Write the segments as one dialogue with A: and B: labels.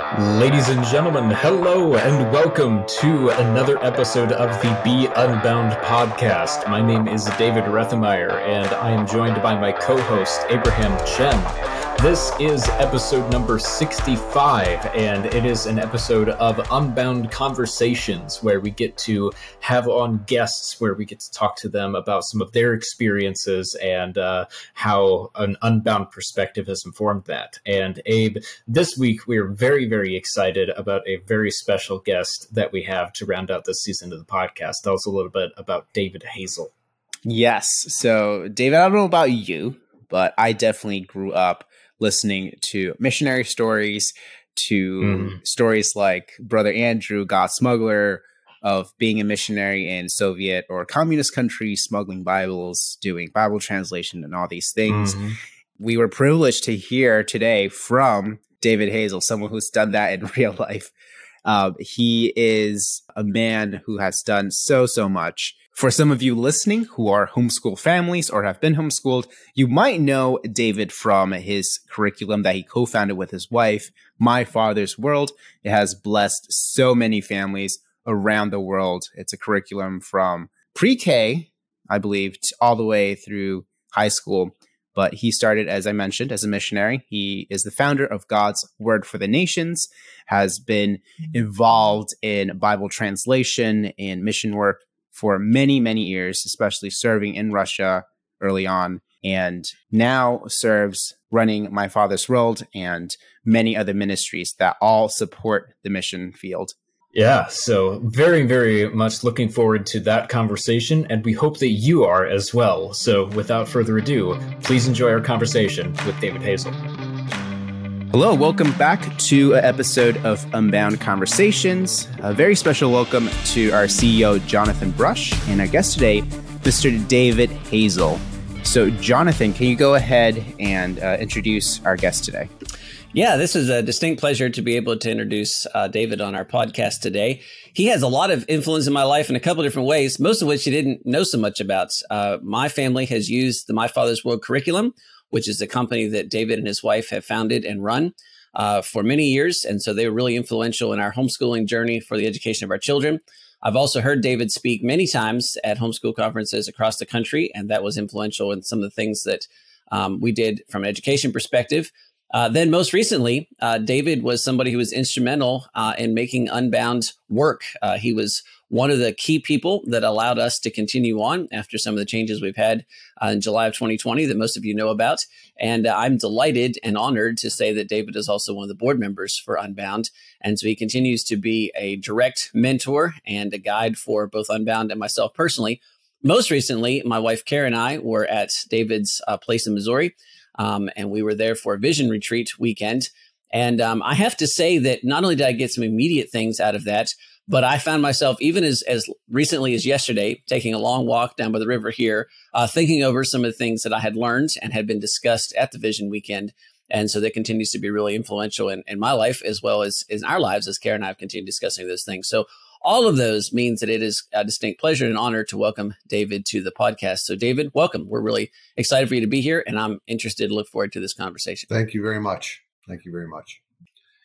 A: Ladies and gentlemen, hello and welcome to another episode of the Be Unbound podcast. My name is David Rethemeyer, and I am joined by my co host, Abraham Chen. This is episode number 65, and it is an episode of Unbound Conversations where we get to have on guests, where we get to talk to them about some of their experiences and uh, how an unbound perspective has informed that. And Abe, this week we're very, very excited about a very special guest that we have to round out this season of the podcast. Tell us a little bit about David Hazell.
B: Yes. So, David, I don't know about you, but I definitely grew up listening to missionary stories, to mm. stories like Brother Andrew, God Smuggler, of being a missionary in Soviet or communist countries, smuggling Bibles, doing Bible translation, and all these things. Mm-hmm. We were privileged to hear today from David Hazell, someone who's done that in real life. Uh, he is a man who has done so, so much for some of you listening who are homeschool families or have been homeschooled, you might know David from his curriculum that he co founded with his wife, My Father's World. It has blessed so many families around the world. It's a curriculum from pre K, I believe, all the way through high school. But he started, as I mentioned, as a missionary. He is the founder of God's Word for the Nations, has been involved in Bible translation and mission work for many, many years, especially serving in Russia early on, and now serves running My Father's World and many other ministries that all support the mission field.
A: Yeah, so very, very much looking forward to that conversation, and we hope that you are as well. So, without further ado, please enjoy our conversation with David Hazell.
B: Hello, welcome back to an episode of Unbound Conversations. A very special welcome to our CEO, Jonathan Brush, and our guest today, Mr. David Hazell. So, Jonathan, can you go ahead and uh, introduce our guest today?
C: Yeah, this is a distinct pleasure to be able to introduce uh, David on our podcast today. He has a lot of influence in my life in a couple different ways, most of which you didn't know so much about. Uh, my family has used the My Father's World curriculum which is a company that David and his wife have founded and run uh, for many years. And so they were really influential in our homeschooling journey for the education of our children. I've also heard David speak many times at homeschool conferences across the country, and that was influential in some of the things that um, we did from an education perspective. Uh, then, most recently, uh, David was somebody who was instrumental uh, in making Unbound work. Uh, he was one of the key people that allowed us to continue on after some of the changes we've had uh, in July of 2020 that most of you know about. And uh, I'm delighted and honored to say that David is also one of the board members for Unbound. And so he continues to be a direct mentor and a guide for both Unbound and myself personally. Most recently, my wife Karen and I were at David's uh, place in Missouri, um, and we were there for a vision retreat weekend. And um, I have to say that not only did I get some immediate things out of that, but I found myself, even as, as recently as yesterday, taking a long walk down by the river here, uh, thinking over some of the things that I had learned and had been discussed at the Vision Weekend. And so that continues to be really influential in, in my life as well as in our lives as Karen and I have continued discussing those things. So all of those means that it is a distinct pleasure and honor to welcome David to the podcast. So, David, welcome. We're really excited for you to be here, and I'm interested to look forward to this conversation.
D: Thank you very much. Thank you very much.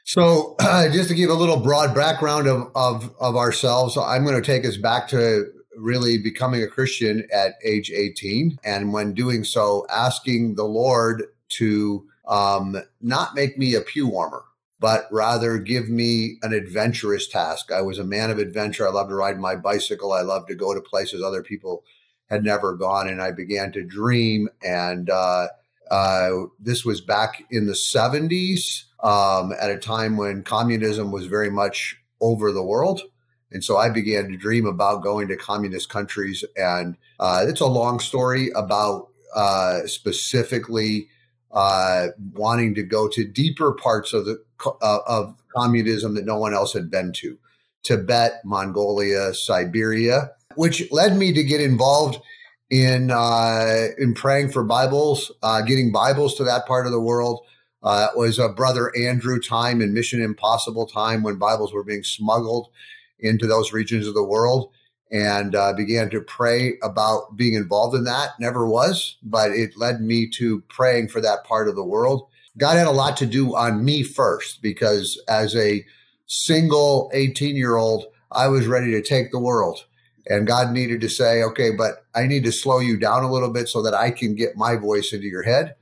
D: So, uh, just to give a little broad background of, of, of ourselves, I'm going to take us back to really becoming a Christian at age 18. And when doing so, asking the Lord to um, not make me a pew warmer, but rather give me an adventurous task. I was a man of adventure. I loved to ride my bicycle. I loved to go to places other people had never gone. And I began to dream. And uh, uh, this was back in the 70s um, at a time when communism was very much over the world. And so I began to dream about going to communist countries. And uh, it's a long story about uh, specifically uh, wanting to go to deeper parts of the uh, of communism that no one else had been to, Tibet, Mongolia, Siberia, which led me to get involved in uh, in praying for Bibles, uh, getting Bibles to that part of the world. Uh, it was a brother Andrew time and Mission Impossible time when Bibles were being smuggled into those regions of the world and uh, began to pray about being involved in that. Never was, but it led me to praying for that part of the world. God had a lot to do on me first because as a single 18 year old, I was ready to take the world. And God needed to say, okay, but I need to slow you down a little bit so that I can get my voice into your head.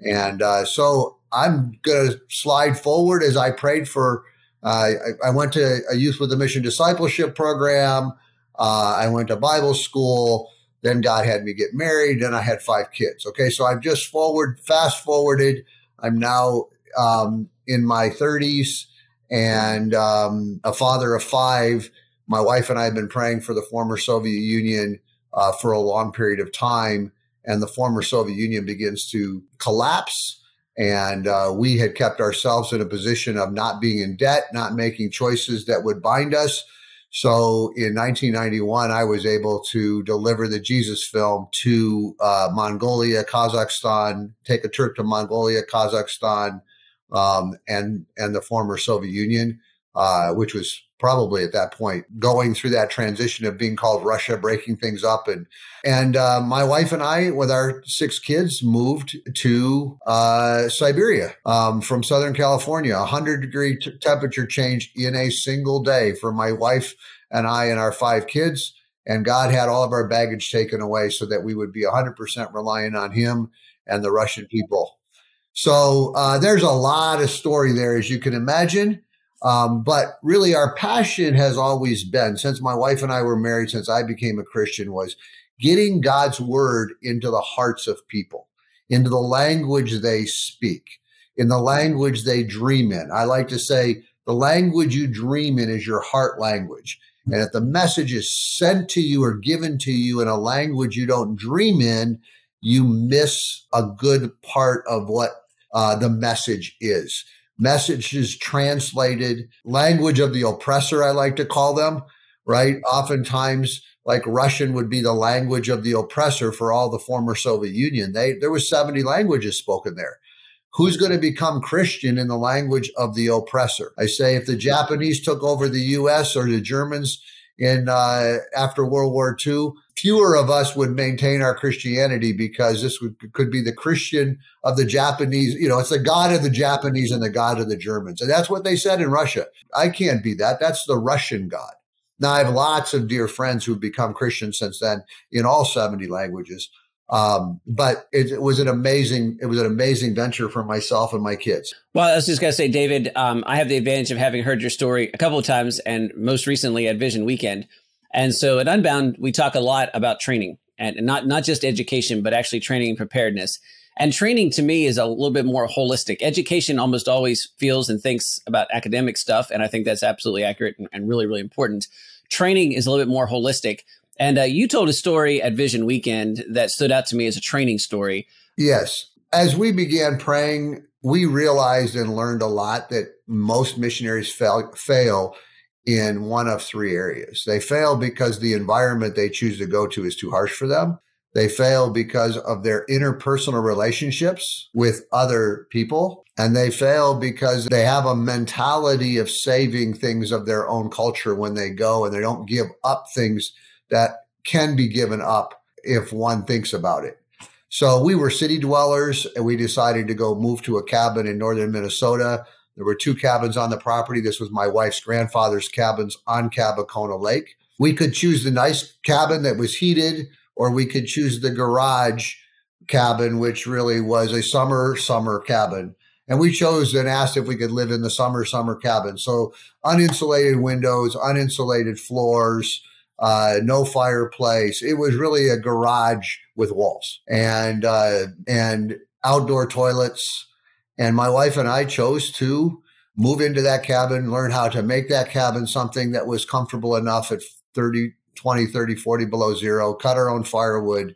D: And uh, so I'm going to slide forward as I prayed for. Uh, I, I, went to a Youth with a Mission discipleship program. Uh, I went to Bible school. Then God had me get married. Then I had five kids. Okay, so I've just forward, fast forwarded. I'm now um, in my 30s and um, a father of five my wife and I have been praying for the former Soviet Union uh, for a long period of time, and the former Soviet Union begins to collapse. And uh, we had kept ourselves in a position of not being in debt, not making choices that would bind us. So in 1991, I was able to deliver the Jesus film to uh, Mongolia, Kazakhstan, take a trip to Mongolia, Kazakhstan, um, and and the former Soviet Union, uh, which was probably at that point going through that transition of being called Russia, breaking things up, and and uh, my wife and I, with our six kids, moved to uh, Siberia um, from Southern California. A hundred degree t- temperature change in a single day for my wife and I and our five kids. And God had all of our baggage taken away so that we would be 100% reliant on Him and the Russian people. So uh, there's a lot of story there, as you can imagine. Um, but really, our passion has always been since my wife and I were married, since I became a Christian, was getting God's word into the hearts of people, into the language they speak, in the language they dream in. I like to say the language you dream in is your heart language. And if the message is sent to you or given to you in a language you don't dream in, you miss a good part of what uh, the message is messages translated, language of the oppressor, I like to call them, right? Oftentimes, like Russian would be the language of the oppressor for all the former Soviet Union. They, there was 70 languages spoken there. Who's going to become Christian in the language of the oppressor? I say if the Japanese took over the U.S. or the Germans in uh, after World War II, fewer of us would maintain our Christianity because this would, could be the Christian of the Japanese. You know, it's the God of the Japanese and the God of the Germans. And that's what they said in Russia. I can't be that. That's the Russian God. Now, I have lots of dear friends who've become Christians since then in all 70 languages. Um, but it, it, was an amazing, it was an amazing venture for myself and my kids.
C: Well, I was just to say, David, um, I have the advantage of having heard your story a couple of times and most recently at Vision Weekend. And so at Unbound, we talk a lot about training and not, not just education, but actually training and preparedness. And training to me is a little bit more holistic. Education almost always feels and thinks about academic stuff. And I think that's absolutely accurate and, and really, really important. Training is a little bit more holistic. And uh, you told a story at Vision Weekend that stood out to me as a training story.
D: Yes. As we began praying, we realized and learned a lot that most missionaries fail, fail in one of three areas. They fail because the environment they choose to go to is too harsh for them. They fail because of their interpersonal relationships with other people. And they fail because they have a mentality of saving things of their own culture when they go and they don't give up things that can be given up if one thinks about it. So we were city dwellers and we decided to go move to a cabin in northern Minnesota there were two cabins on the property. This was my wife's grandfather's cabins on Kabekona Lake. We could choose the nice cabin that was heated, or we could choose the garage cabin, which really was a summer, summer cabin. And we chose and asked if we could live in the summer, summer cabin. So uninsulated windows, uninsulated floors, uh, no fireplace. It was really a garage with walls and uh, and outdoor toilets and my wife and I chose to move into that cabin, learn how to make that cabin something that was comfortable enough at 30, 20, 30, 40 below zero, cut our own firewood,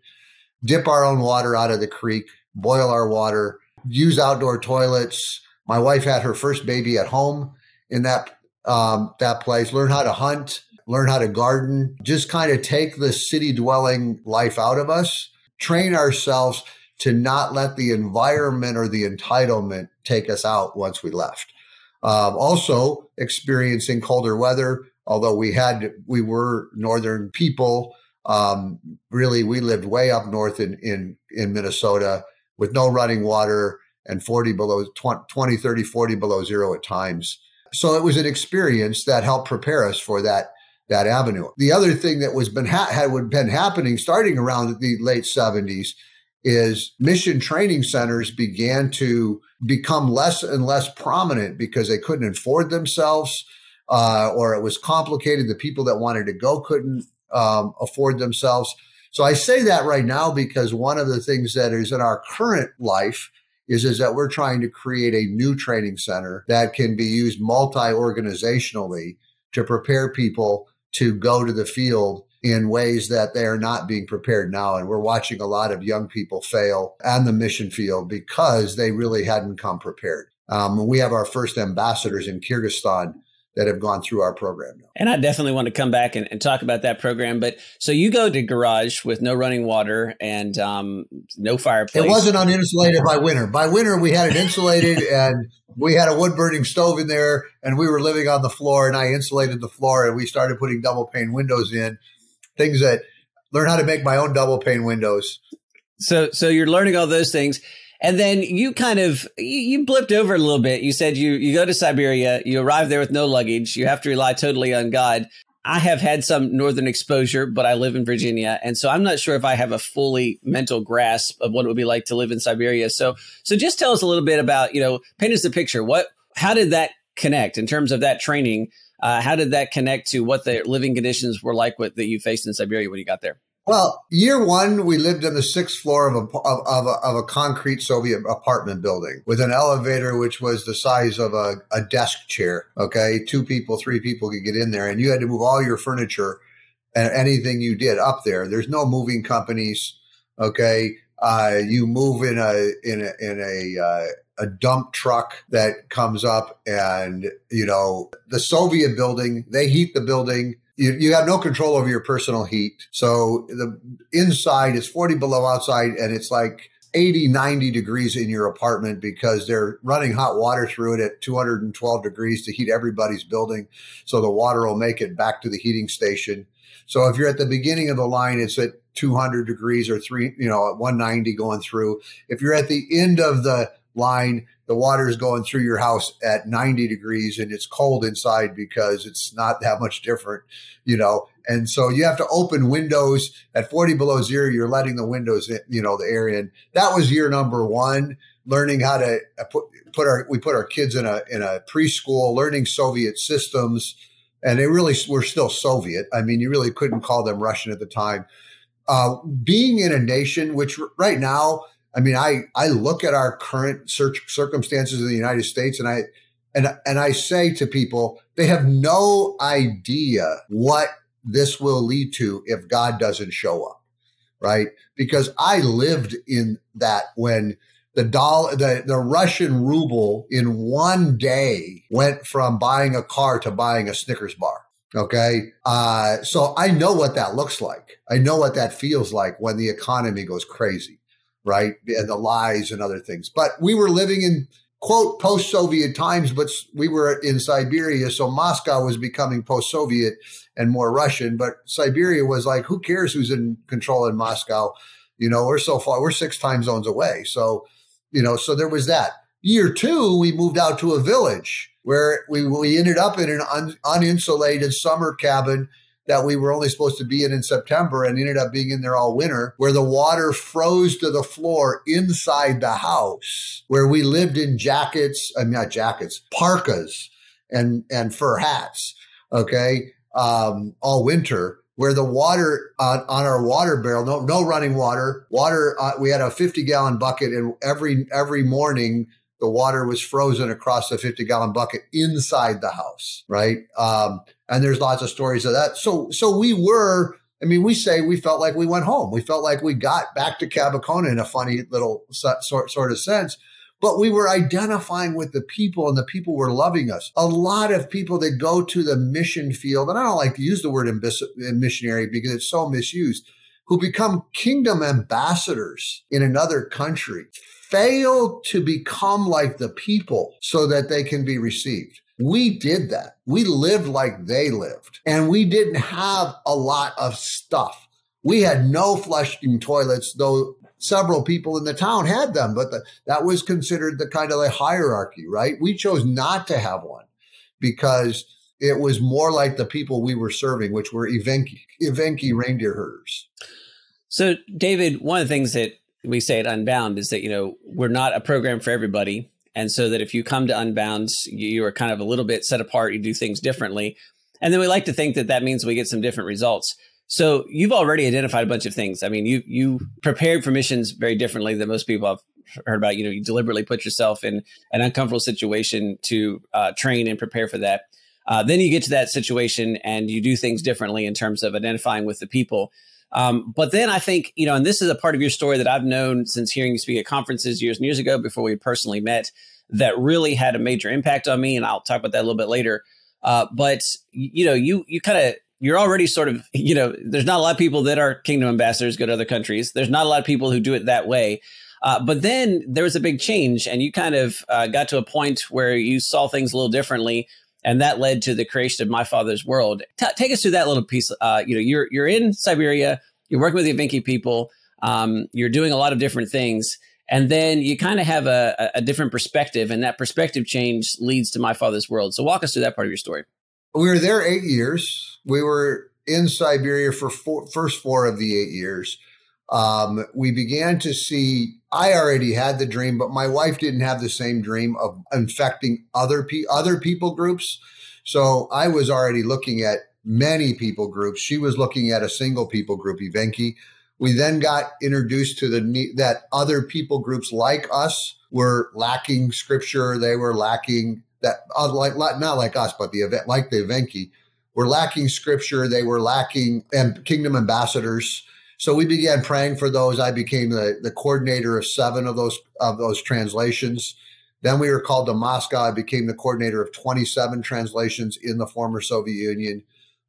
D: dip our own water out of the creek, boil our water, use outdoor toilets. My wife had her first baby at home in that um, that place, learn how to hunt, learn how to garden, just kind of take the city dwelling life out of us, train ourselves to not let the environment or the entitlement take us out once we left. Um, also, experiencing colder weather, although we had, we were northern people. Um, really, we lived way up north in, in, in Minnesota with no running water and 40 below 20, 30, 40 below zero at times. So it was an experience that helped prepare us for that that avenue. The other thing that was been ha- had been happening starting around the late 70s is mission training centers began to become less and less prominent because they couldn't afford themselves uh, or it was complicated. The people that wanted to go couldn't um, afford themselves. So I say that right now because one of the things that is in our current life is, is that we're trying to create a new training center that can be used multi-organizationally to prepare people to go to the field in ways that they are not being prepared now. And we're watching a lot of young people fail on the mission field because they really hadn't come prepared. Um, we have our first ambassadors in Kyrgyzstan that have gone through our program now.
C: And I definitely want to come back and, and, talk about that program. But so you go to garage with no running water and um, no fireplace.
D: It wasn't uninsulated by winter. By winter, we had it insulated and we had a wood burning stove in there and we were living on the floor and I insulated the floor and we started putting double pane windows in, things that learn how to make my own double pane windows.
C: So, so you're learning all those things. And then you kind of you, you blipped over a little bit. You said you you go to Siberia, you arrive there with no luggage, you have to rely totally on God. I have had some northern exposure, but I live in Virginia, and so I'm not sure if I have a fully mental grasp of what it would be like to live in Siberia. So, so just tell us a little bit about, you know, paint us the picture. What, how did that connect in terms of that training? Uh, how did that connect to what the living conditions were like with, that you faced in Siberia when you got there?
D: Well, year one, we lived on the sixth floor of a, of, of, a, of a concrete Soviet apartment building with an elevator which was the size of a, a desk chair. Okay. Two people, three people could get in there, and you had to move all your furniture and anything you did up there. There's no moving companies. Okay. Uh, you move in a in a in a uh, a dump truck that comes up, and you know the Soviet building. They heat the building you, you have no control over your personal heat. So the inside is 40 below outside and it's like 80, 90 degrees in your apartment because they're running hot water through it at 212 degrees to heat everybody's building. So the water will make it back to the heating station. So if you're at the beginning of the line, it's at 200 degrees or three, you know, at 190 going through. If you're at the end of the line, the water is going through your house at 90 degrees and it's cold inside because it's not that much different, you know. And so you have to open windows at 40 below zero. You're letting the windows, in, you know, the air in. That was year number one, learning how to uh, put, put our, we put our kids in a, in a preschool, learning Soviet systems. And they really were still Soviet. I mean, you really couldn't call them Russian at the time. Uh, being in a nation, which right now, I mean, I I look at our current circumstances in the United States, and I and and I say to people, they have no idea what this will lead to if God doesn't show up, right? Because I lived in that when the dollar, the, the Russian ruble in one day went from buying a car to buying a Snickers bar. Okay. Uh, so I know what that looks like. I know what that feels like when the economy goes crazy right? The lies and other things. But we were living in quote post Soviet times, but we were in Siberia. So Moscow was becoming post Soviet and more Russian. But Siberia was like, who cares who's in control in Moscow? You know, we're so far, we're six time zones away. So, you know, so there was that. Year two, we moved out to a village where we, we ended up in an un, uninsulated summer cabin that we were only supposed to be in in September and ended up being in there all winter, where the water froze to the floor inside the house, where we lived in jackets, I mean, not jackets, parkas and, and fur hats. Okay. Um, all winter where the water uh, on our water barrel, no, no running water, water, uh, we had a 50 gallon bucket and every, every morning the water was frozen across the 50 gallon bucket inside the house. Right. Um, and there's lots of stories of that. So, so we were, I mean, we say we felt like we went home. We felt like we got back to Kabekona in a funny little sort, sort of sense. But we were identifying with the people and the people were loving us. A lot of people that go to the mission field, and I don't like to use the word missionary because it's so misused, who become kingdom ambassadors in another country, fail to become like the people so that they can be received. We did that. We lived like they lived and we didn't have a lot of stuff. We had no flushing toilets, though several people in the town had them, but the, that was considered the kind of a hierarchy, right? We chose not to have one because it was more like the people we were serving, which were Evenki, Evenki reindeer herders.
C: So, David, one of the things that we say at Unbound is that, you know, we're not a program for everybody. And so that if you come to Unbound, you are kind of a little bit set apart, you do things differently. And then we like to think that that means we get some different results. So you've already identified a bunch of things. I mean, you you prepared for missions very differently than most people have heard about. You know, you deliberately put yourself in an uncomfortable situation to uh, train and prepare for that. Uh, then you get to that situation and you do things differently in terms of identifying with the people. Um, but then I think, you know, and this is a part of your story that I've known since hearing you speak at conferences years and years ago before we personally met that really had a major impact on me. And I'll talk about that a little bit later. Uh, but, you know, you, you kind of, you're already sort of, you know, there's not a lot of people that are kingdom ambassadors go to other countries. There's not a lot of people who do it that way. Uh, but then there was a big change, and you kind of uh, got to a point where you saw things a little differently and that led to the creation of my father's world. T- take us through that little piece. Uh, you know, you're you're in Siberia, you're working with the Evenki people, um, you're doing a lot of different things, and then you kind of have a, a different perspective, and that perspective change leads to my father's world. So walk us through that part of your story.
D: We were there eight years. We were in Siberia for four, first four of the eight years. Um, we began to see I already had the dream, but my wife didn't have the same dream of infecting other pe- other people groups. So I was already looking at many people groups. She was looking at a single people group, Evenki. We then got introduced to the that other people groups like us were lacking scripture. They were lacking that uh, like not like us, but the event like the Evenki were lacking scripture. They were lacking and kingdom ambassadors. So we began praying for those. I became the, the coordinator of seven of those of those translations. Then we were called to Moscow. I became the coordinator of 27 translations in the former Soviet Union.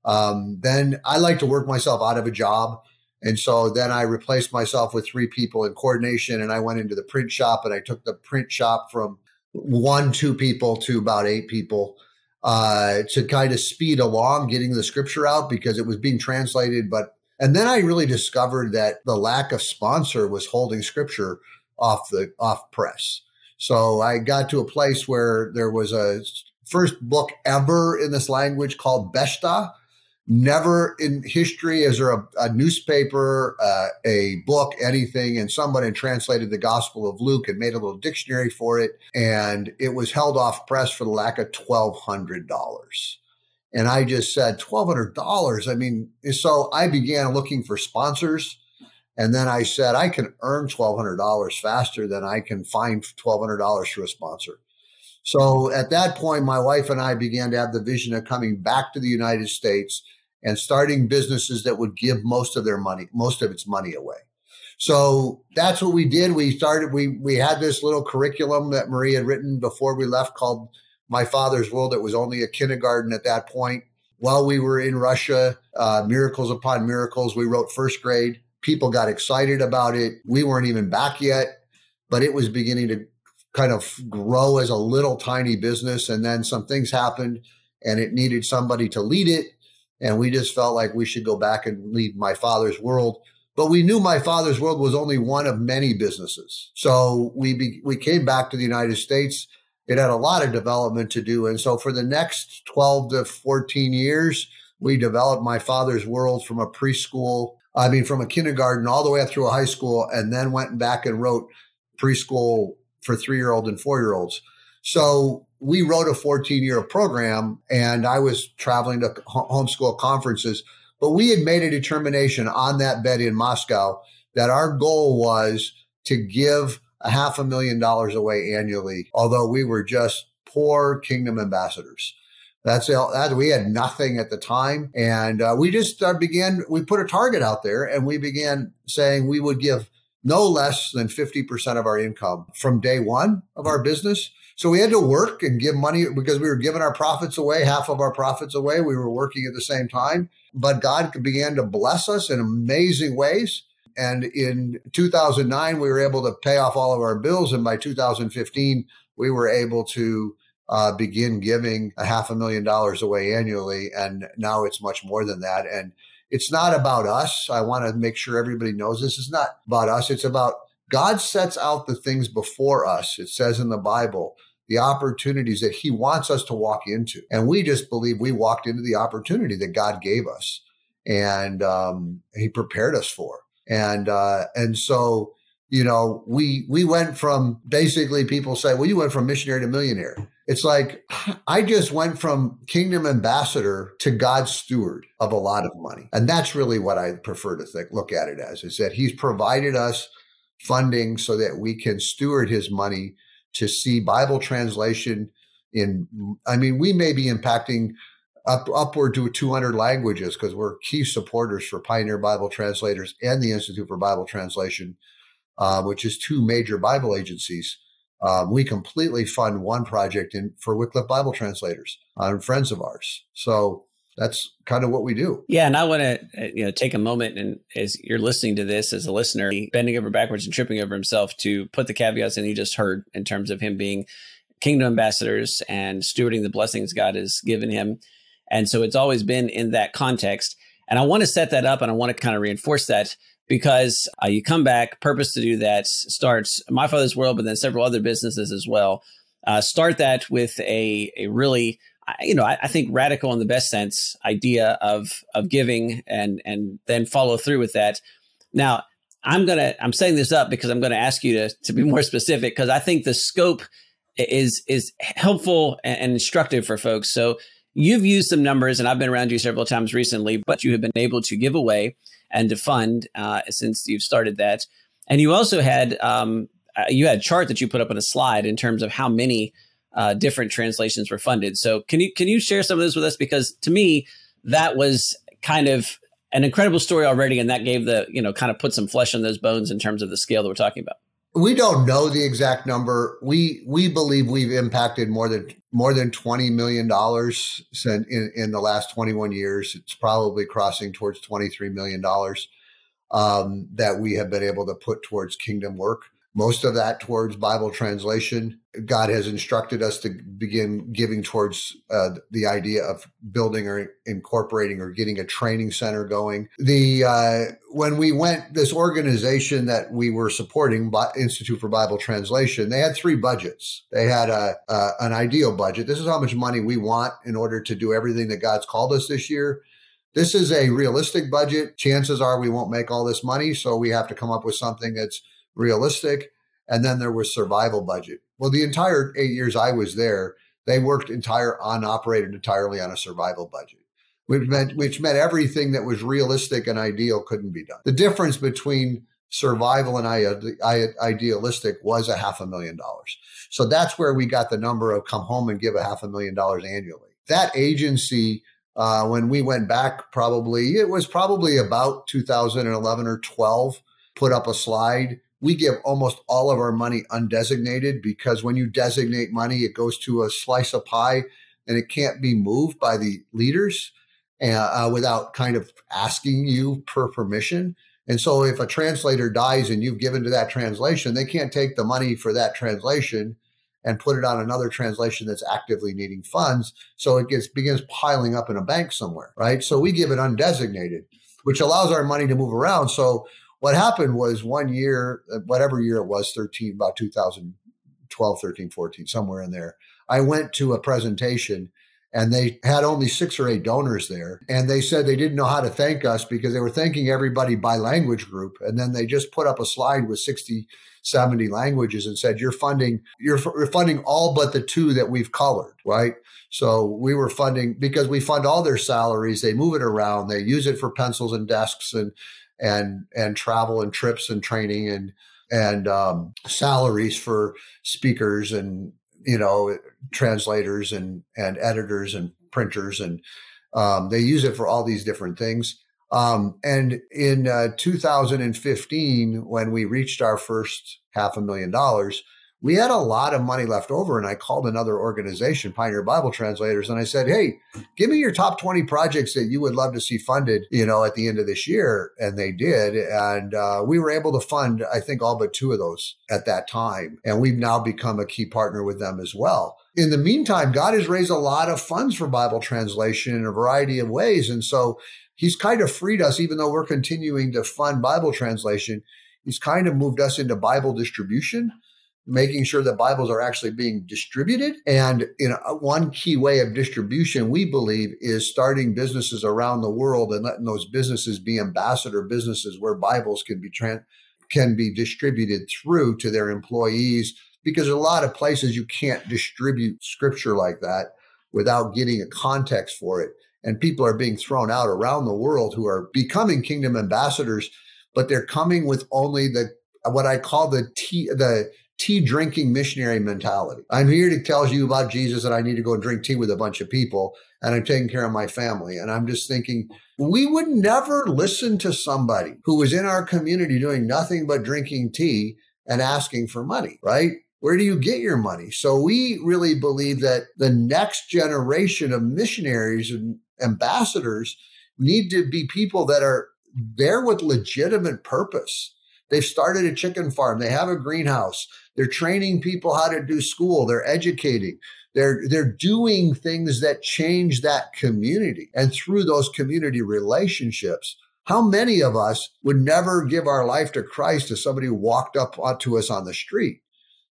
D: Um, then I like to work myself out of a job. And so then I replaced myself with three people in coordination and I went into the print shop and I took the print shop from one, two people to about eight people uh, to kind of speed along getting the scripture out because it was being translated, but and then I really discovered that the lack of sponsor was holding scripture off the off press. So I got to a place where there was a first book ever in this language called Beshta. Never in history is there a, a newspaper, uh, a book, anything, and someone had translated the Gospel of Luke and made a little dictionary for it, and it was held off press for the lack of twelve hundred dollars. And I just said, $1,200. I mean, so I began looking for sponsors. And then I said, I can earn $1,200 faster than I can find $1,200 through a sponsor. So at that point, my wife and I began to have the vision of coming back to the United States and starting businesses that would give most of their money, most of its money away. So that's what we did. We started, we, we had this little curriculum that Marie had written before we left called my father's world. It was only a kindergarten at that point. While we were in Russia, uh, miracles upon miracles, we wrote first grade. People got excited about it. We weren't even back yet, but it was beginning to kind of grow as a little tiny business. And then some things happened and it needed somebody to lead it. And we just felt like we should go back and lead my father's world. But we knew my father's world was only one of many businesses. So we be, we came back to the United States it had a lot of development to do. And so for the next 12 to 14 years, we developed my father's world from a preschool, I mean, from a kindergarten all the way up through a high school, and then went back and wrote preschool for three year olds and four year olds. So we wrote a 14 year program, and I was traveling to homeschool conferences. But we had made a determination on that bed in Moscow that our goal was to give a half a million dollars away annually, although we were just poor kingdom ambassadors. That's that we had nothing at the time, and uh, we just uh, began. We put a target out there, and we began saying we would give no less than fifty percent of our income from day one of our business. So we had to work and give money because we were giving our profits away, half of our profits away. We were working at the same time, but God began to bless us in amazing ways. And in 2009, we were able to pay off all of our bills. And by 2015, we were able to uh, begin giving a half a million dollars away annually. And now it's much more than that. And it's not about us. I want to make sure everybody knows this is not about us. It's about God sets out the things before us. It says in the Bible, the opportunities that he wants us to walk into. And we just believe we walked into the opportunity that God gave us and um, he prepared us for. And, uh, and so, you know, we, we went from basically people say, well, you went from missionary to millionaire. It's like I just went from kingdom ambassador to God's steward of a lot of money. And that's really what I prefer to think, look at it as is that he's provided us funding so that we can steward his money to see Bible translation in I mean, we may be impacting up upward to 200 languages because we're key supporters for Pioneer Bible Translators and the Institute for Bible Translation, uh, which is two major Bible agencies um, we completely fund one project in for Wycliffe Bible translators uh, and friends of ours. So that's kind of what we do.
C: Yeah, and I want to uh, you know take a moment and as you're listening to this as a listener, bending over backwards and tripping over himself to put the caveats in you just heard in terms of him being kingdom ambassadors and stewarding the blessings God has given him. And so it's always been in that context. And I want to set that up and I want to kind of reinforce that because uh, you come back, purpose to do that starts My Father's World, but then several other businesses as well. Uh, start that with a, a really, you know, I, I, think radical in the best sense idea of of giving and and then follow through with that. Now, I'm gonna I'm setting this up because I'm gonna ask you to to be more specific because I think the scope is is helpful and, and instructive for folks. So you've used some numbers, and I've been around you several times recently, but you have been able to give away and to fund uh, since you've started that. And you also had um, uh, you had a chart that you put up on a slide in terms of how many uh, different translations were funded. So can you can you share some of those with us? Because to me, that was kind of an incredible story already, and that gave the you know kind of put some flesh on those bones in terms of the scale that we're talking about.
D: We don't know the exact number. We we believe we've impacted more than more than twenty million dollars in in the last twenty one years. It's probably crossing towards twenty three million dollars um, that we have been able to put towards kingdom work most of that towards Bible translation. God has instructed us to begin giving towards uh, the idea of building or incorporating or getting a training center going. The uh, when we went this organization that we were supporting, Institute for Bible Translation, they had three budgets. They had a, a an ideal budget. This is how much money we want in order to do everything that God's called us this year. This is a realistic budget. Chances are we won't make all this money, so we have to come up with something that's realistic. And then there was survival budget. Well, the entire eight years I was there, they worked entire on operated entirely on a survival budget, which meant which meant everything that was realistic and ideal couldn't be done. The difference between survival and idealistic was a half a million dollars. So that's where we got the number of come home and give a half a million dollars annually. That agency, uh, when we went back, probably it was probably about 2011 or 12, put up a slide we give almost all of our money undesignated because when you designate money, it goes to a slice of pie and it can't be moved by the leaders uh, without kind of asking you per permission. And so if a translator dies and you've given to that translation, they can't take the money for that translation and put it on another translation that's actively needing funds. So it gets begins piling up in a bank somewhere, right? So we give it undesignated, which allows our money to move around. So what happened was one year, uh, whatever year it was, 13, about 2012, 13, 14, somewhere in there, I went to a presentation and they had only six or eight donors there. And they said they didn't know how to thank us because they were thanking everybody by language group. And then they just put up a slide with 60, 70 languages and said, you're funding, you're, you're funding all but the two that we've colored, right? So we were funding because we fund all their salaries. They move it around. They use it for pencils and desks and and and travel and trips and training and and um, salaries for speakers and you know translators and and editors and printers and um, they use it for all these different things. Um, and in uh, 2015, when we reached our first half a million dollars, we had a lot of money left over and i called another organization pioneer bible translators and i said hey give me your top 20 projects that you would love to see funded you know at the end of this year and they did and uh, we were able to fund i think all but two of those at that time and we've now become a key partner with them as well in the meantime, God has raised a lot of funds for Bible translation in a variety of ways. And so he's kind of freed us, even though we're continuing to fund Bible translation, he's kind of moved us into Bible distribution making sure that Bibles are actually being distributed. And you know, uh, one key way of distribution, we believe, is starting businesses around the world and letting those businesses be ambassador businesses where Bibles can be trans- can be distributed through to their employees. Because a lot of places you can't distribute scripture like that without getting a context for it. And people are being thrown out around the world who are becoming kingdom ambassadors, but they're coming with only the what I call the T, the tea drinking missionary mentality. I'm here to tell you about Jesus and I need to go drink tea with a bunch of people and I'm taking care of my family. And I'm just thinking, we would never listen to somebody who was in our community doing nothing but drinking tea and asking for money, right? Where do you get your money? So we really believe that the next generation of missionaries and ambassadors need to be people that are there with legitimate purpose. They've started a chicken farm. They have a greenhouse. They're training people how to do school. They're educating. They're they're doing things that change that community. And through those community relationships, how many of us would never give our life to Christ to somebody walked up to us on the street?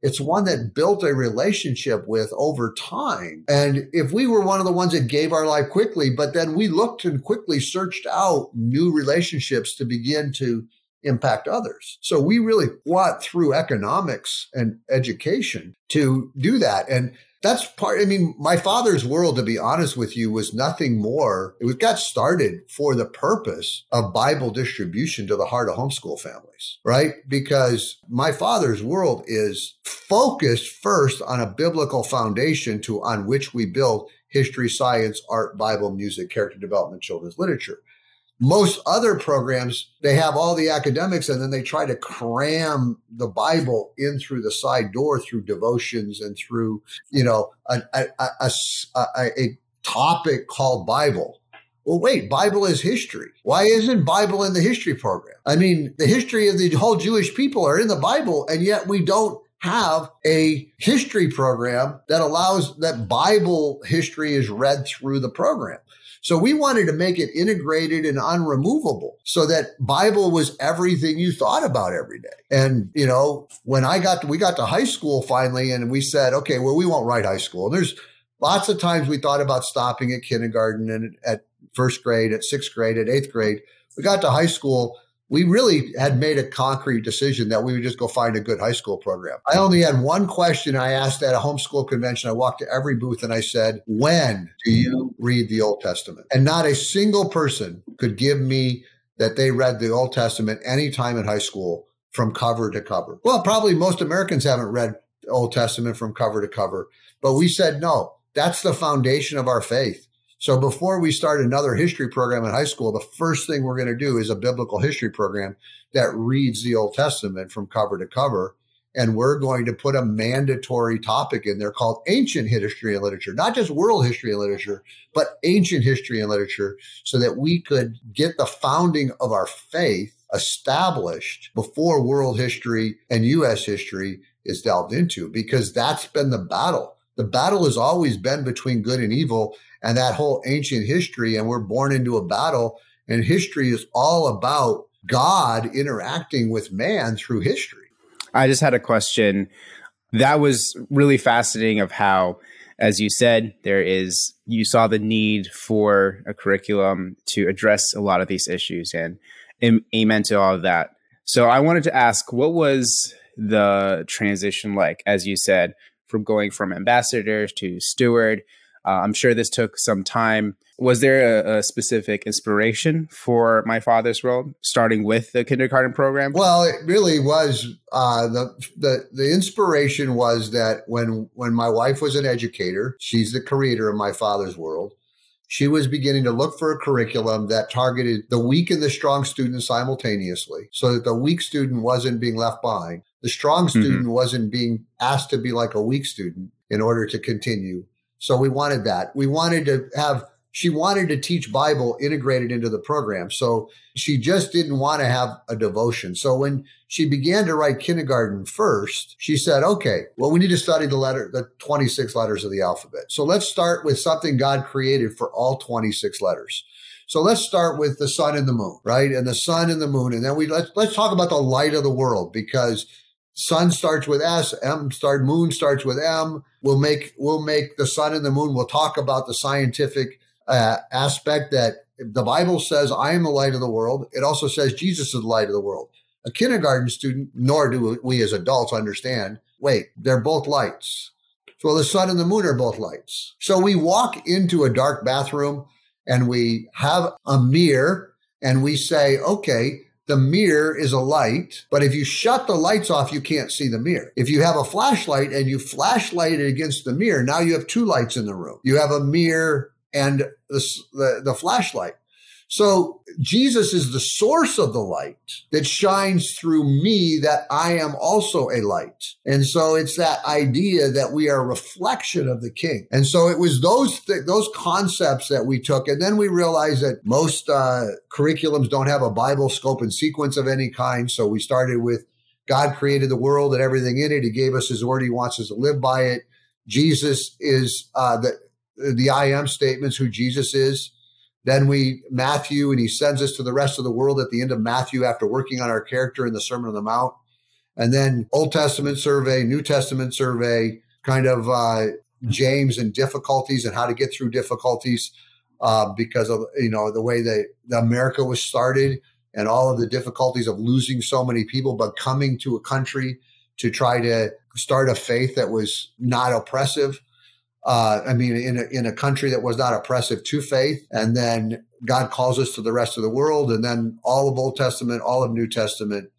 D: It's one that built a relationship with over time. And if we were one of the ones that gave our life quickly, but then we looked and quickly searched out new relationships to begin to impact others. So we really want through economics and education to do that. And that's part, I mean, my father's world, to be honest with you, was nothing more. It was got started for the purpose of Bible distribution to the heart of homeschool families, right? Because my father's world is focused first on a biblical foundation to on which we build history, science, art, Bible, music, character development, children's literature most other programs they have all the academics and then they try to cram the bible in through the side door through devotions and through you know a, a, a, a topic called bible. Well wait bible is history. Why isn't bible in the history program? I mean the history of the whole jewish people are in the bible and yet we don't have a history program that allows that bible history is read through the program so we wanted to make it integrated and unremovable so that Bible was everything you thought about every day. And, you know, when I got to, we got to high school finally and we said, okay, well, we won't write high school. And there's lots of times we thought about stopping at kindergarten and at first grade, at sixth grade, at eighth grade. We got to high school we really had made a concrete decision that we would just go find a good high school program. I only had one question I asked at a homeschool convention. I walked to every booth and I said, When do you read the Old Testament? And not a single person could give me that they read the Old Testament anytime in high school from cover to cover. Well, probably most Americans haven't read Old Testament from cover to cover, but we said, no, that's the foundation of our faith. So before we start another history program in high school, the first thing we're going to do is a biblical history program that reads the Old Testament from cover to cover. And we're going to put a mandatory topic in there called ancient history and literature, not just world history and literature, but ancient history and literature, so that we could get the founding of our faith established before world history and U.S. history is delved into, because that's been the battle. The battle has always been between good and evil and that whole ancient history. And we're born into a battle, and history is all about God interacting with man through history.
B: I just had a question. That was really fascinating of how, as you said, there is, you saw the need for a curriculum to address a lot of these issues and amen to all of that. So I wanted to ask, what was the transition like, as you said, from going from ambassador to steward? Uh, I'm sure this took some time. Was there a, a, specific inspiration for My Father's World, starting with the kindergarten program?
D: Well, it really was. Uh, the the the inspiration was that when when my wife was an educator, she's the creator of my father's world. She was beginning to look for a curriculum that targeted the weak and the strong student simultaneously, so that the weak student wasn't being left behind. The strong mm-hmm. student mm-hmm. wasn't being asked to be like a weak student in order to continue so we wanted that. We wanted to have she wanted to teach Bible integrated into the program. So she just didn't want to have a devotion. So when she began to write kindergarten first, she said, okay, well, we need to study the letter, the 26 letters of the alphabet. So let's start with something God created for all 26 letters. So let's start with the sun and the moon, right? And the sun and the moon. And then we let's let's talk about the light of the world because sun starts with S, M start moon starts with M. We'll make we'll make the sun and the moon. We'll talk about the scientific uh, aspect that the Bible says, I am the light of the world. It also says Jesus is the light of the world. A kindergarten student, nor do we as adults understand, wait, they're both lights. So the sun and the moon are both lights. So we walk into a dark bathroom and we have a mirror and we say, okay, the mirror is a light, but if you shut the lights off, you can't see the mirror. If you have a flashlight and you flashlight it against the mirror, now you have two lights in the room. You have a mirror and the, the, the flashlight. So Jesus is the source of the light that shines through me that I am also a light. And so it's that idea that we are a reflection of the king. And so it was those, th- those concepts that we took. And then we realized that most uh, curriculums don't have a Bible scope and sequence of any kind. So we started with God created the world and everything in it. He gave us his word. He wants us to live by it. Jesus is uh, the the I am statements, who Jesus is. Then we, Matthew, and he sends us to the rest of the world at the end of Matthew after working on our character in the Sermon on the Mount. And then Old Testament survey, New Testament survey, kind of uh, James and difficulties and how to get through difficulties uh, because of, you know, the way that America was started and all of the difficulties of losing so many people, but coming to a country to try to start a faith that was not oppressive uh, I mean, in a, in a country that was not oppressive to faith. And then God calls us to the rest of the world. And then all of Old Testament, all of New Testament,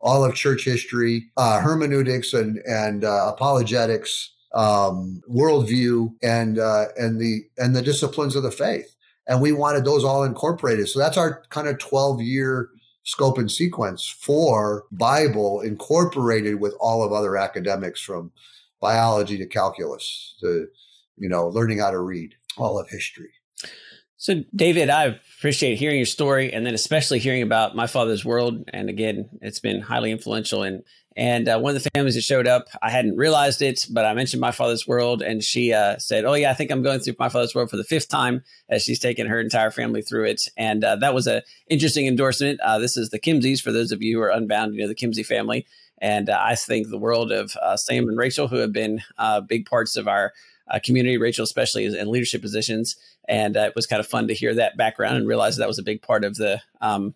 D: all of church history, uh, hermeneutics and, and uh, apologetics, um, worldview, and, uh, and, the, and the disciplines of the faith. And we wanted those all incorporated. So that's our kind of 12 year scope and sequence for Bible incorporated with all of other academics from biology to calculus to you know, learning how to read all of history.
C: So, David, I appreciate hearing your story, and then especially hearing about my father's world. And again, it's been highly influential. And and uh, one of the families that showed up, I hadn't realized it, but I mentioned my father's world, and she uh, said, "Oh yeah, I think I'm going through my father's world for the fifth time," as she's taken her entire family through it. And uh, that was an interesting endorsement. Uh, this is the Kimseys, for those of you who are unbound, you know the Kimsey family. And uh, I think the world of uh, Sam and Rachel, who have been big parts of our uh, community, Rachel especially in leadership positions, and uh, it was kind of fun to hear that background and realize that was a big part of the um,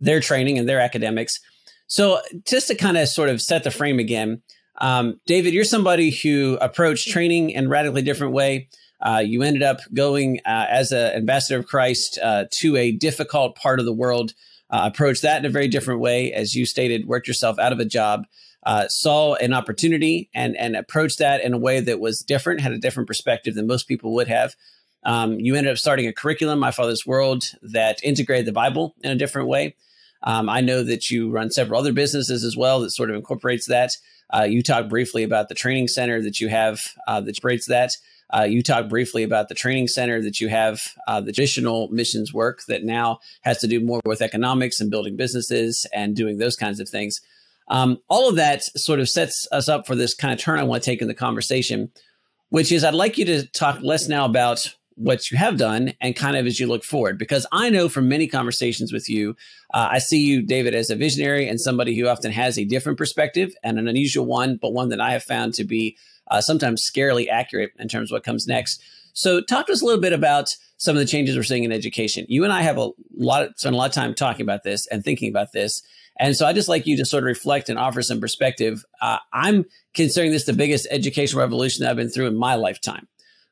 C: their training and their academics. So just to kind of sort of set the frame again, um, David, you're somebody who approached training in a radically different way. Uh, you ended up going uh, as an ambassador of Christ uh, to a difficult part of the world. Uh, that in a very different way, as you stated, worked yourself out of a job uh, saw an opportunity and and approached that in a way that was different, had a different perspective than most people would have. Um, you ended up starting a curriculum, My Father's World, that integrated the Bible in a different way. Um, I know that you run several other businesses as well that sort of incorporates that. Uh, you talked briefly about the training center that you have uh, that incorporates that. Uh, you talked briefly about the training center that you have, uh, the traditional missions work that now has to do more with economics and building businesses and doing those kinds of things. Um, all of that sort of sets us up for this kind of turn I want to take in the conversation, which is I'd like you to talk less now about what you have done and kind of as you look forward, because I know from many conversations with you, uh, I see you, David, as a visionary and somebody who often has a different perspective and an unusual one, but one that I have found to be uh, sometimes scarily accurate in terms of what comes next. So, talk to us a little bit about some of the changes we're seeing in education. You and I have a lot, of, spent a lot of time talking about this and thinking about this. And so I just like you to sort of reflect and offer some perspective. Uh, I'm considering this the biggest educational revolution that I've been through in my lifetime.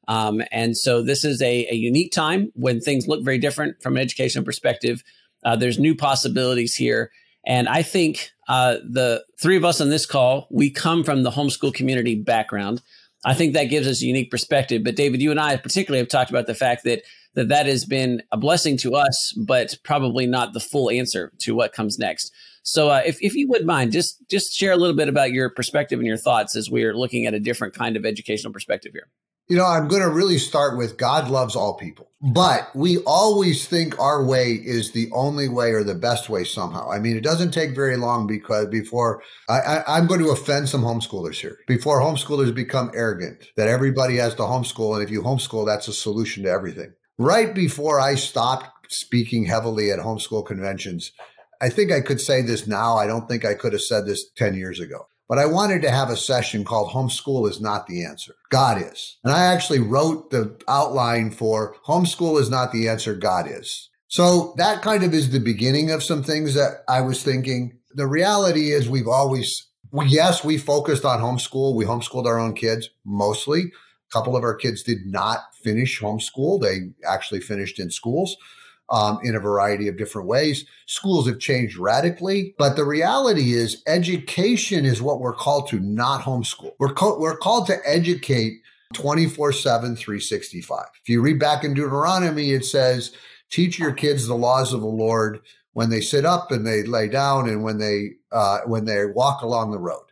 C: Um, and so this is a, a, unique time when things look very different from an educational perspective. Uh, there's new possibilities here. And I think uh, the three of us on this call, we come from the homeschool community background. I think that gives us a unique perspective. But David, you and I particularly have talked about the fact that that that has been a blessing to us, but probably not the full answer to what comes next. So, uh, if if you would mind, just just share a little bit about your perspective and your thoughts as we are looking at a different kind of educational perspective here.
D: You know, I'm going to really start with God loves all people. But we always think our way is the only way or the best way somehow. I mean, it doesn't take very long because before I, I, am going to offend some homeschoolers here. Before homeschoolers become arrogant, that everybody has to homeschool, and if you homeschool, that's a solution to everything. Right before I stopped speaking heavily at homeschool conventions, I think I could say this now. I don't think I could have said this 10 years ago. But I wanted to have a session called Homeschool is Not the Answer. God is. And I actually wrote the outline for Homeschool is Not the Answer, God is. So that kind of is the beginning of some things that I was thinking. The reality is we've always, yes, we focused on homeschool. We homeschooled our own kids mostly. A couple of our kids did not finish homeschool. They actually finished in schools um, in a variety of different ways. Schools have changed radically, but the reality is education is what we're called to, not homeschool. We're, co- we're called to educate 24 7, 365. If you read back in Deuteronomy, it says, teach your kids the laws of the Lord when they sit up and they lay down and when they uh, when they walk along the road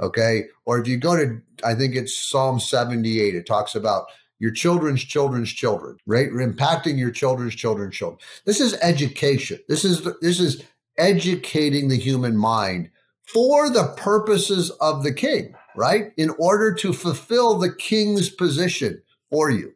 D: okay or if you go to i think it's psalm 78 it talks about your children's children's children, right? You're impacting your children's children's children. This is education. This is this is educating the human mind for the purposes of the king, right? In order to fulfill the king's position for you.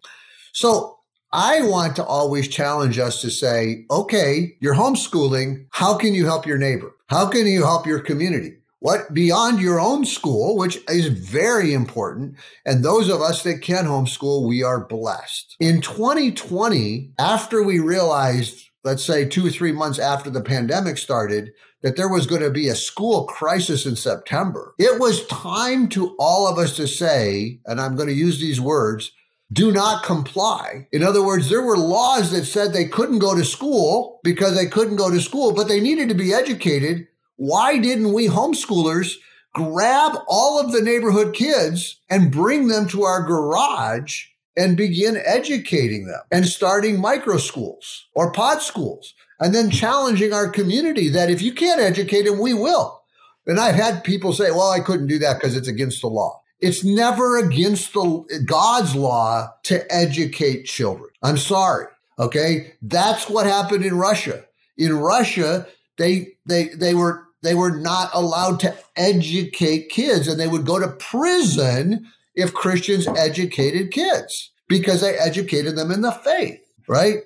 D: So I want to always challenge us to say, okay, you're homeschooling. How can you help your neighbor? How can you help your community? What beyond your own school, which is very important. And those of us that can homeschool, we are blessed. In 2020, after we realized, let's say two or three months after the pandemic started, that there was going to be a school crisis in September, it was time to all of us to say, and I'm going to use these words, do not comply. In other words, there were laws that said they couldn't go to school because they couldn't go to school, but they needed to be educated why didn't we homeschoolers grab all of the neighborhood kids and bring them to our garage and begin educating them and starting micro schools or pod schools and then challenging our community that if you can't educate them, we will. And I've had people say, well, I couldn't do that because it's against the law. It's never against the God's law to educate children. I'm sorry. Okay. That's what happened in Russia. In Russia, they, they, they were they were not allowed to educate kids and they would go to prison if Christians educated kids because they educated them in the faith, right?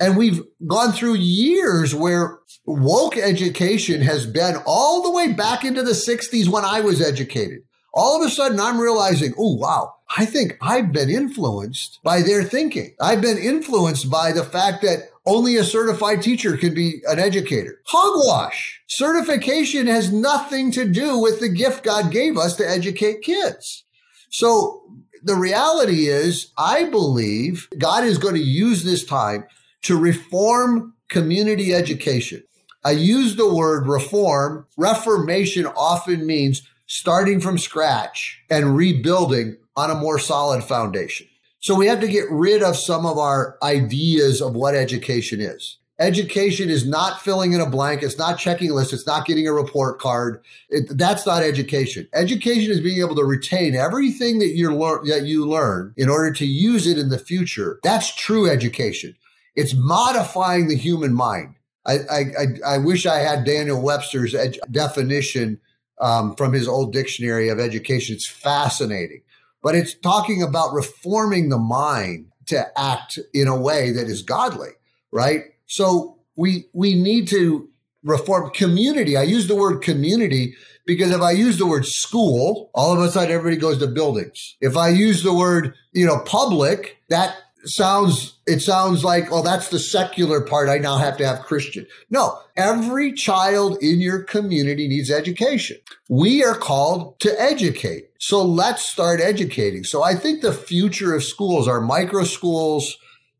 D: And we've gone through years where woke education has been all the way back into the 60s when I was educated. All of a sudden, I'm realizing, oh, wow, I think I've been influenced by their thinking. I've been influenced by the fact that only a certified teacher can be an educator. Hogwash. Certification has nothing to do with the gift God gave us to educate kids. So the reality is, I believe God is going to use this time to reform community education. I use the word reform. Reformation often means starting from scratch and rebuilding on a more solid foundation. So we have to get rid of some of our ideas of what education is. Education is not filling in a blank. It's not checking a list. It's not getting a report card. It, that's not education. Education is being able to retain everything that you learn that you learn in order to use it in the future. That's true education. It's modifying the human mind. I, I, I wish I had Daniel Webster's ed- definition um, from his old dictionary of education. It's fascinating but it's talking about reforming the mind to act in a way that is godly, right? So we we need to reform community. I use the word community because if I use the word school, all of a sudden everybody goes to buildings. If I use the word, you know, public, that sounds it sounds like oh that's the secular part. I now have to have christian. No every child in your community needs education. We are called to educate. So let's start educating. So i think the future of schools are micro schools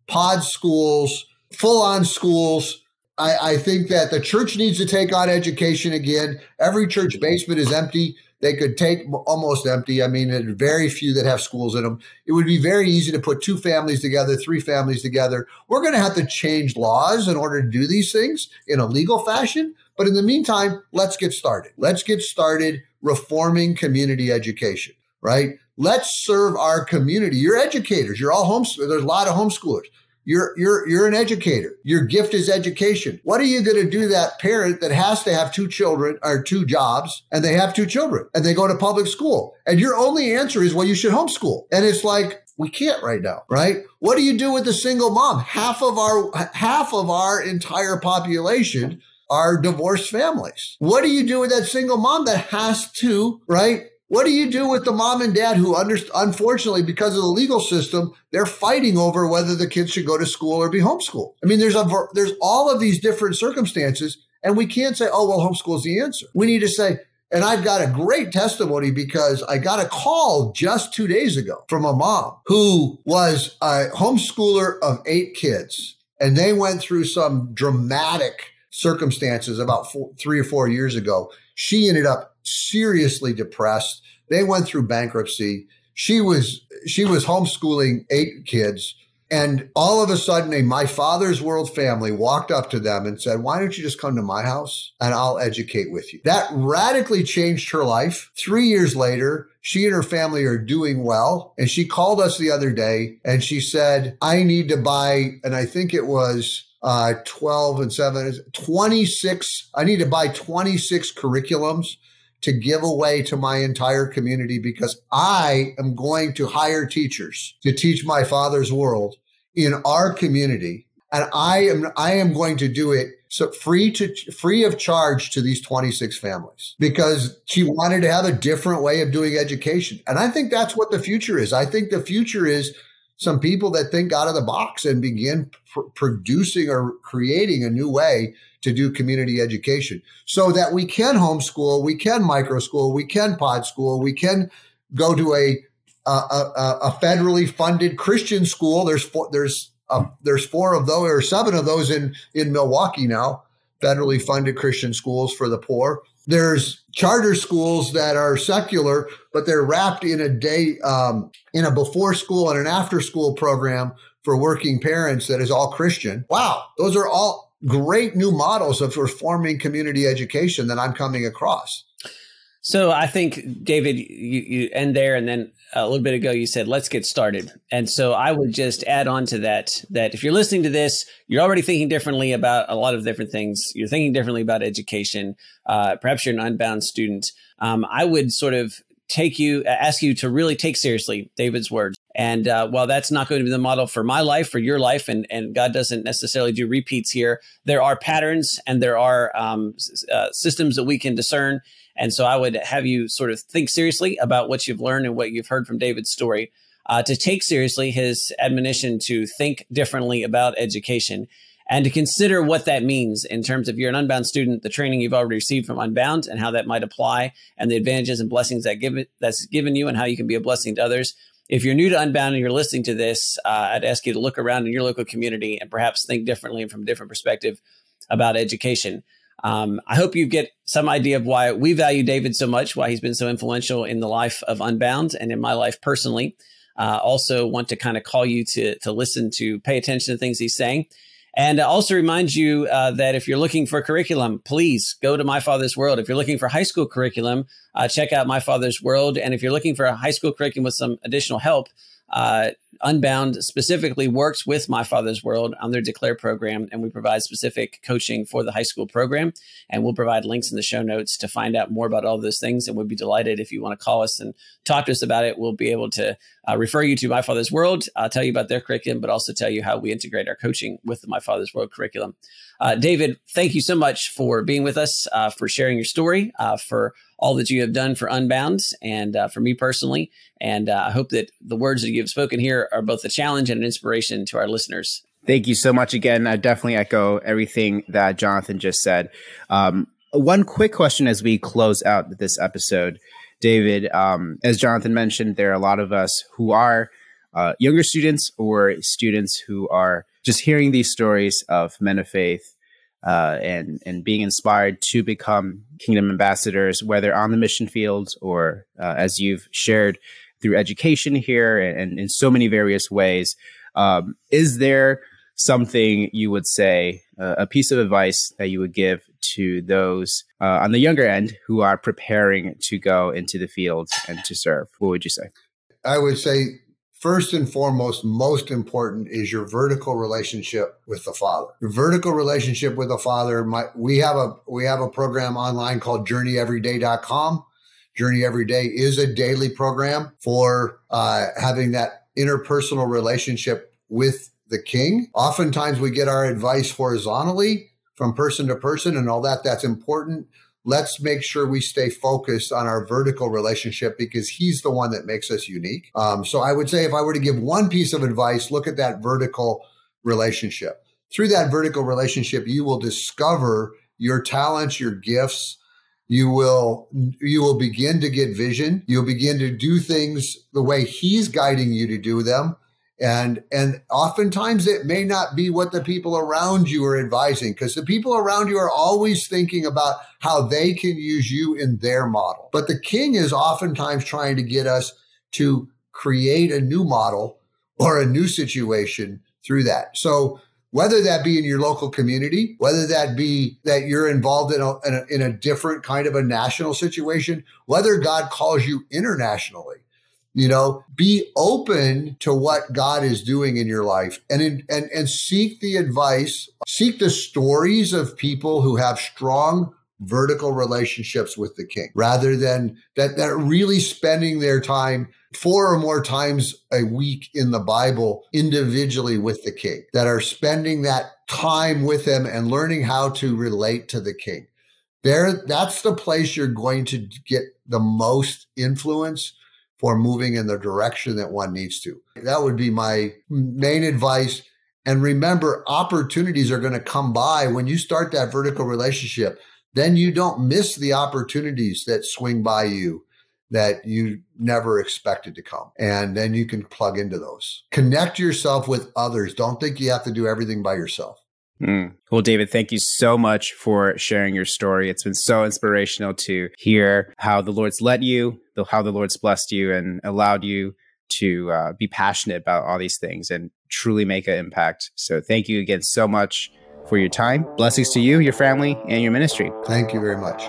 D: pod schools full on schools. I, I think that the church needs to take on education again. Every church basement is empty they could take almost empty. I mean, very few that have schools in them. It would be very easy to put two families together, three families together. We're going to have to change laws in order to do these things in a legal fashion. But in the meantime, let's get started. Let's get started reforming community education, right? Let's serve our community. You're educators. You're all homeschoolers. There's a lot of homeschoolers. You're you're you're an educator. Your gift is education. What are you going to do that parent that has to have two children or two jobs and they have two children and they go to public school and your only answer is well you should homeschool. And it's like we can't right now, right? What do you do with the single mom? Half of our half of our entire population are divorced families. What do you do with that single mom that has to, right? What do you do with the mom and dad who, under, unfortunately, because of the legal system, they're fighting over whether the kids should go to school or be homeschooled? I mean, there's a there's all of these different circumstances, and we can't say, "Oh, well, homeschool is the answer." We need to say, and I've got a great testimony because I got a call just two days ago from a mom who was a homeschooler of eight kids, and they went through some dramatic circumstances about four, three or four years ago. She ended up seriously depressed. They went through bankruptcy. She was she was homeschooling eight kids. And all of a sudden, a my father's world family walked up to them and said, Why don't you just come to my house and I'll educate with you? That radically changed her life. Three years later, she and her family are doing well. And she called us the other day and she said, I need to buy, and I think it was uh, 12 and 7, 26. I need to buy 26 curriculums to give away to my entire community because I am going to hire teachers to teach my father's world in our community. And I am, I am going to do it so free to free of charge to these 26 families because she wanted to have a different way of doing education. And I think that's what the future is. I think the future is some people that think out of the box and begin pr- producing or creating a new way to do community education so that we can homeschool, we can micro school, we can pod school, we can go to a a, a, a federally funded Christian school. There's four, there's uh, there's four of those or seven of those in in Milwaukee now, federally funded Christian schools for the poor. There's charter schools that are secular, but they're wrapped in a day um, in a before school and an after school program for working parents that is all Christian. Wow, those are all great new models of reforming community education that I'm coming across.
C: So I think, David, you, you end there, and then a little bit ago you said, let's get started. And so I would just add on to that that if you're listening to this, you're already thinking differently about a lot of different things. You're thinking differently about education. Uh, perhaps you're an unbound student. Um, I would sort of take you, ask you to really take seriously David's words. And uh, while that's not going to be the model for my life, for your life, and, and God doesn't necessarily do repeats here, there are patterns and there are um, uh, systems that we can discern. And so I would have you sort of think seriously about what you've learned and what you've heard from David's story, uh, to take seriously his admonition to think differently about education and to consider what that means in terms of you're an unbound student, the training you've already received from Unbound and how that might apply and the advantages and blessings that give it, that's given you and how you can be a blessing to others if you're new to Unbound and you're listening to this, uh, I'd ask you to look around in your local community and perhaps think differently and from a different perspective about education. Um, I hope you get some idea of why we value David so much, why he's been so influential in the life of Unbound and in my life personally. Uh, also, want to kind of call you to to listen to, pay attention to things he's saying. And also remind you uh, that if you're looking for curriculum, please go to My Father's World. If you're looking for high school curriculum, uh, check out My Father's World. And if you're looking for a high school curriculum with some additional help, uh, Unbound specifically works with My Father's World on their Declare program, and we provide specific coaching for the high school program. And we'll provide links in the show notes to find out more about all those things. And we'd be delighted if you want to call us and talk to us about it. We'll be able to uh, refer you to My Father's World, uh, tell you about their curriculum, but also tell you how we integrate our coaching with the My Father's World curriculum. Uh, David, thank you so much for being with us, uh, for sharing your story, uh, for all that you have done for Unbound and uh, for me personally. And uh, I hope that the words that you have spoken here are both a challenge and an inspiration to our listeners.
B: Thank you so much again. I definitely echo everything that Jonathan just said. Um, one quick question as we close out this episode, David. Um, as Jonathan mentioned, there are a lot of us who are uh, younger students or students who are just hearing these stories of men of faith uh, and and being inspired to become kingdom ambassadors, whether on the mission field or uh, as you've shared through education here and, and in so many various ways. Um, is there something you would say, uh, a piece of advice that you would give to those uh, on the younger end who are preparing to go into the field and to serve? What would you say?
D: I would say first and foremost, most important is your vertical relationship with the Father. Your vertical relationship with the Father. My, we have a we have a program online called JourneyEveryday.com. Journey Every Day is a daily program for uh, having that interpersonal relationship with the King. Oftentimes, we get our advice horizontally from person to person, and all that. That's important let's make sure we stay focused on our vertical relationship because he's the one that makes us unique. Um, so I would say if I were to give one piece of advice, look at that vertical relationship. Through that vertical relationship, you will discover your talents, your gifts. You will you will begin to get vision. You'll begin to do things the way he's guiding you to do them and and oftentimes it may not be what the people around you are advising because the people around you are always thinking about how they can use you in their model. But the king is oftentimes trying to get us to create a new model or a new situation through that. So whether that be in your local community whether that be that you're involved in a, in a, in a different kind of a national situation whether god calls you internationally you know be open to what god is doing in your life and in, and and seek the advice seek the stories of people who have strong vertical relationships with the king rather than that that really spending their time four or more times a week in the bible individually with the king that are spending that time with him and learning how to relate to the king. There that's the place you're going to get the most influence for moving in the direction that one needs to. That would be my main advice. And remember, opportunities are going to come by when you start that vertical relationship. Then you don't miss the opportunities that swing by you that you never expected to come. And then you can plug into those. Connect yourself with others. Don't think you have to do everything by yourself.
B: Mm. Well, David, thank you so much for sharing your story. It's been so inspirational to hear how the Lord's led you, how the Lord's blessed you, and allowed you to uh, be passionate about all these things and truly make an impact. So, thank you again so much for your time. Blessings to you, your family, and your ministry.
D: Thank you very much.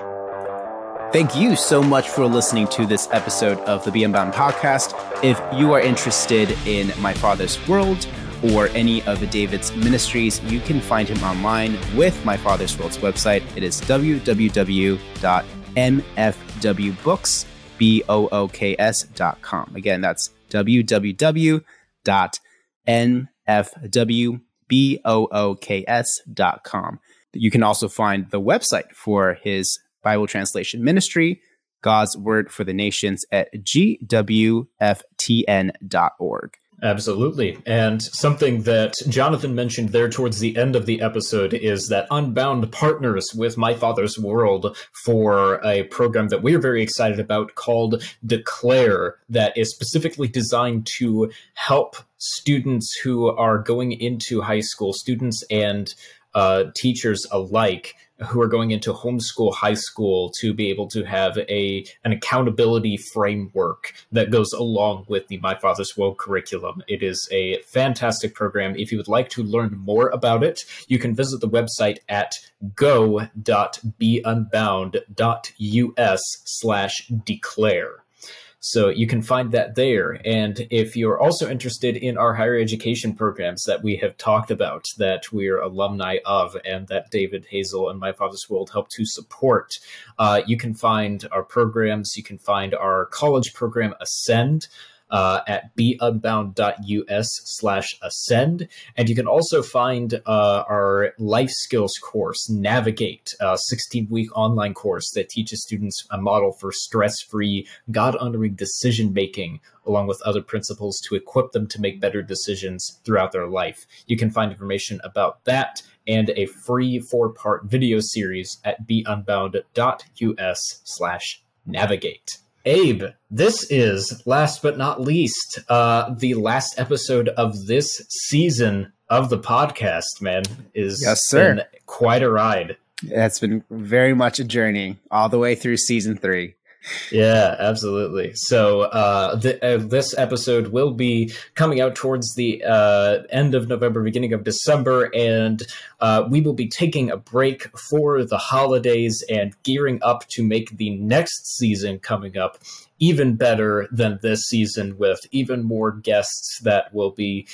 B: Thank you so much for listening to this episode of the Be Unbound podcast. If you are interested in My Father's World, or any of David's ministries, you can find him online with My Father's World's website. It is www.mfwbooks.com. Again, that's www.mfwbooks.com. You can also find the website for his Bible translation ministry, God's Word for the Nations, at gwftn.org.
A: Absolutely. And something that Jonathan mentioned there towards the end of the episode is that Unbound partners with My Father's World for a program that we're very excited about called Declare, that is specifically designed to help students who are going into high school, students and uh, teachers alike, who are going into homeschool high school to be able to have a an accountability framework that goes along with the My Father's World curriculum. It is a fantastic program. If you would like to learn more about it, you can visit the website at go.beunbound.us slash declare. So you can find that there. And if you're also interested in our higher education programs that we have talked about, that we're alumni of, and that David Hazell and My Father's World help to support, uh, you can find our programs. You can find our college program, Ascend uh, at beunbound.us slash ascend. And you can also find uh, our life skills course, Navigate, a 16 week online course that teaches students a model for stress free, God honoring decision making, along with other principles to equip them to make better decisions throughout their life. You can find information about that and a free four part video series at beunbound.us slash navigate. Abe, this is last but not least uh, the last episode of this season of the podcast. Man, is
B: yes, sir.
A: quite a ride.
B: It's been very much a journey all the way through season three.
A: Yeah, absolutely. So uh, uh, this episode will be coming out towards the uh, end of November, beginning of December, and uh, we will be taking a break for the holidays and gearing up to make the next season coming up even better than this season with even more guests that will be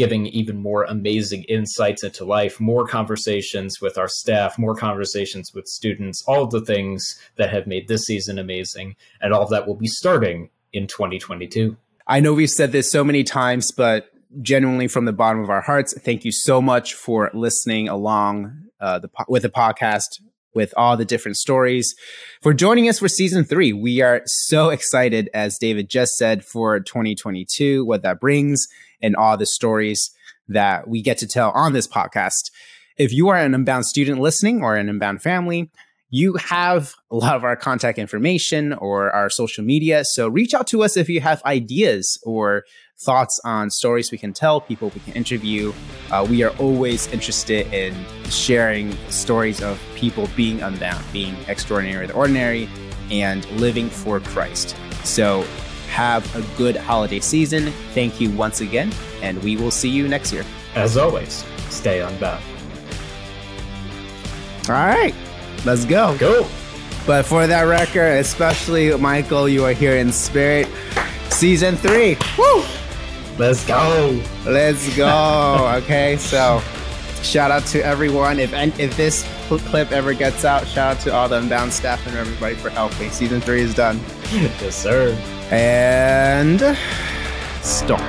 A: giving even more amazing insights into life, more conversations with our staff, more conversations with students, all the things that have made this season amazing. And all of that will be starting in 2022.
B: I know we've said this so many times, but genuinely from the bottom of our hearts, thank you so much for listening along uh, the, with the podcast with all the different stories. For joining us for season three, we are so excited, as David just said, for 2022, what that brings and all the stories that we get to tell on this podcast. If you are an Unbound student listening or an Unbound family, you have a lot of our contact information or our social media. So reach out to us if you have ideas or thoughts on stories we can tell, people we can interview. Uh, we are always interested in sharing stories of people being unbound, being extraordinary or the ordinary, and living for Christ. So have a good holiday season. Thank you once again, and we will see you next year.
A: As always, stay unbound.
B: All right, let's go.
A: Go.
B: But for that record, especially Michael, you are here in spirit. Season three. Woo!
A: Let's go.
B: Let's go. okay, so shout out to everyone. If if this clip ever gets out, shout out to all the Unbound staff and everybody for helping. Season three is done.
A: yes, sir
B: and stop.